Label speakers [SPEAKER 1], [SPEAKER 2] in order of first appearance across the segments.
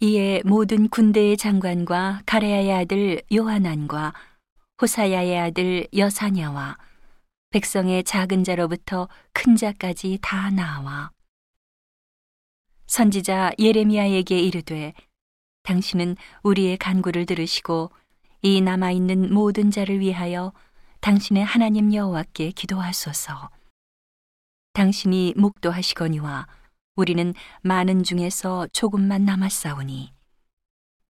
[SPEAKER 1] 이에 모든 군대의 장관과 가레야의 아들 요하난과 호사야의 아들 여사냐와 백성의 작은 자로부터 큰 자까지 다 나와 선지자 예레미야에게 이르되 당신은 우리의 간구를 들으시고 이 남아 있는 모든 자를 위하여 당신의 하나님 여호와께 기도하소서. 당신이 목도하시거니와 우리는 많은 중에서 조금만 남았사오니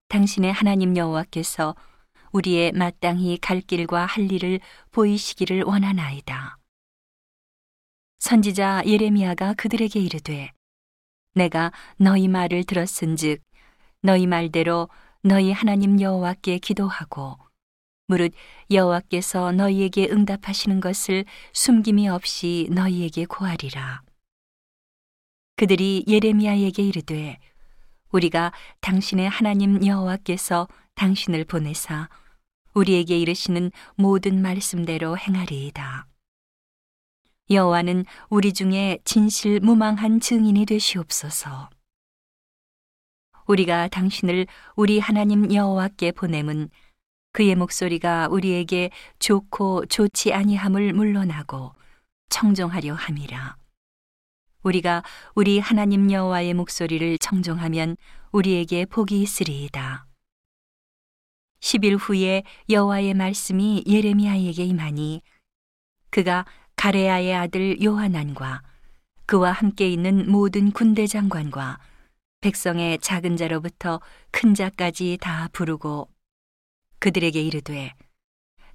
[SPEAKER 1] 당신의 하나님 여호와께서 우리의 마땅히 갈 길과 할 일을 보이시기를 원하나이다. 선지자 예레미야가 그들에게 이르되 내가 너희 말을 들었은즉 너희 말대로 너희 하나님 여호와께 기도하고 무릇 여호와께서 너희에게 응답하시는 것을 숨김이 없이 너희에게 고하리라. 그들이 예레미야에게 이르되 우리가 당신의 하나님 여호와께서 당신을 보내사 우리에게 이르시는 모든 말씀대로 행하리이다. 여호와는 우리 중에 진실 무망한 증인이 되시옵소서. 우리가 당신을 우리 하나님 여호와께 보냄은 그의 목소리가 우리에게 좋고 좋지 아니함을 물러나고 청정하려 함이라. 우리가 우리 하나님 여호와의 목소리를 청정하면 우리에게 복이 있으리이다. 10일 후에 여호와의 말씀이 예레미야에게 임하니 그가 가레야의 아들 요하난과 그와 함께 있는 모든 군대 장관과 백성의 작은 자로부터 큰 자까지 다 부르고 그들에게 이르되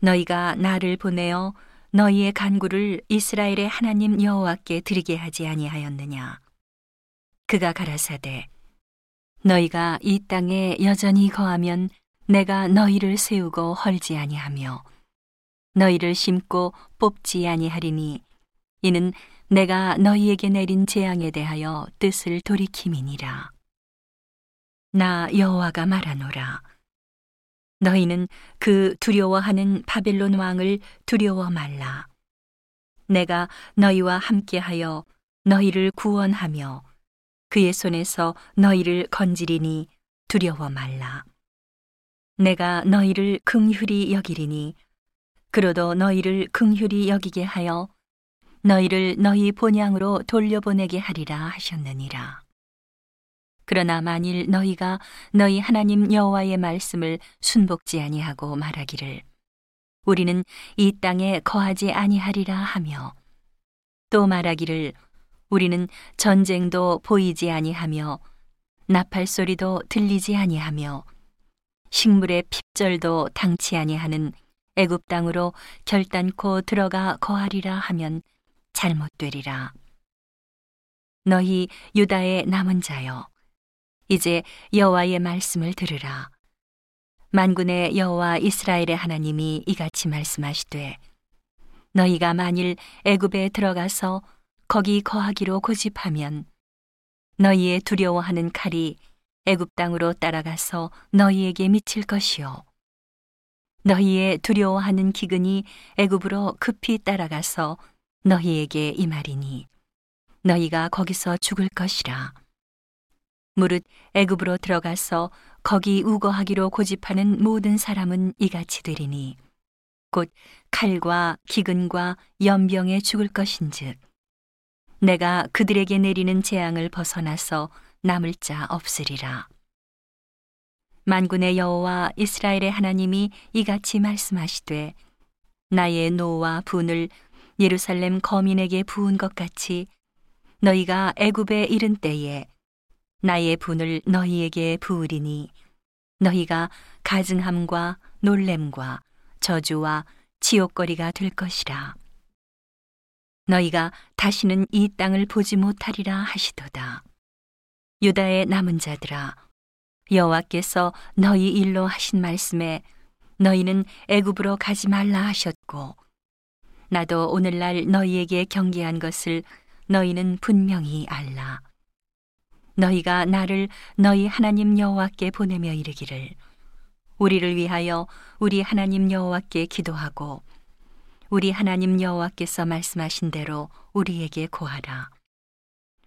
[SPEAKER 1] 너희가 나를 보내어 너희의 간구를 이스라엘의 하나님 여호와께 드리게 하지 아니하였느냐 그가 가라사대 너희가 이 땅에 여전히 거하면 내가 너희를 세우고 헐지 아니하며 너희를 심고 뽑지 아니하리니 이는 내가 너희에게 내린 재앙에 대하여 뜻을 돌이킴이니라. 나 여호와가 말하노라. 너희는 그 두려워하는 바벨론 왕을 두려워 말라. 내가 너희와 함께하여 너희를 구원하며 그의 손에서 너희를 건지리니 두려워 말라. 내가 너희를 긍휼히 여기리니 그러도 너희를 긍휼히 여기게 하여 너희를 너희 본향으로 돌려보내게 하리라 하셨느니라. 그러나 만일 너희가 너희 하나님 여호와의 말씀을 순복지 아니하고 말하기를 우리는 이 땅에 거하지 아니하리라 하며 또 말하기를 우리는 전쟁도 보이지 아니하며 나팔 소리도 들리지 아니하며 식물의 핍절도 당치 아니하는 애굽 땅으로 결단코 들어가 거하리라 하면 잘못되리라. 너희 유다의 남은 자여 이제 여호와의 말씀을 들으라. 만군의 여호와 이스라엘의 하나님이 이같이 말씀하시되 너희가 만일 애굽에 들어가서 거기 거하기로 고집하면 너희의 두려워하는 칼이 애굽 땅으로 따라가서 너희에게 미칠 것이요 너희의 두려워하는 기근이 애굽으로 급히 따라가서 너희에게 임하리니 너희가 거기서 죽을 것이라 무릇 애굽으로 들어가서 거기 우거하기로 고집하는 모든 사람은 이같이 되리니 곧 칼과 기근과 연병에 죽을 것인즉 내가 그들에게 내리는 재앙을 벗어나서 남을 자 없으리라. 만군의 여호와 이스라엘의 하나님이 이같이 말씀하시되 나의 노와 분을 예루살렘 거민에게 부은 것 같이 너희가 애굽에 이른 때에 나의 분을 너희에게 부으리니 너희가 가증함과 놀램과 저주와 지옥거리가 될 것이라 너희가 다시는 이 땅을 보지 못하리라 하시도다. 유다의 남은 자들아 여호와께서 너희 일로 하신 말씀에 너희는 애굽으로 가지 말라 하셨고 나도 오늘날 너희에게 경계한 것을 너희는 분명히 알라 너희가 나를 너희 하나님 여호와께 보내며 이르기를 우리를 위하여 우리 하나님 여호와께 기도하고 우리 하나님 여호와께서 말씀하신 대로 우리에게 고하라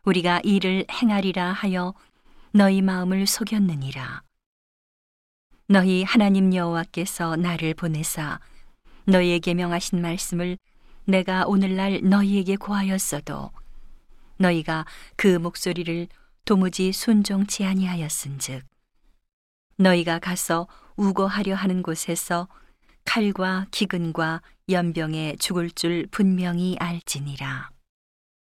[SPEAKER 1] 우리가 이를 행하리라 하여 너희 마음을 속였느니라. 너희 하나님 여호와께서 나를 보내사 너희에게 명하신 말씀을 내가 오늘날 너희에게 고하였어도 너희가 그 목소리를 도무지 순종치 아니하였은즉 너희가 가서 우거하려 하는 곳에서 칼과 기근과 연병에 죽을 줄 분명히 알지니라.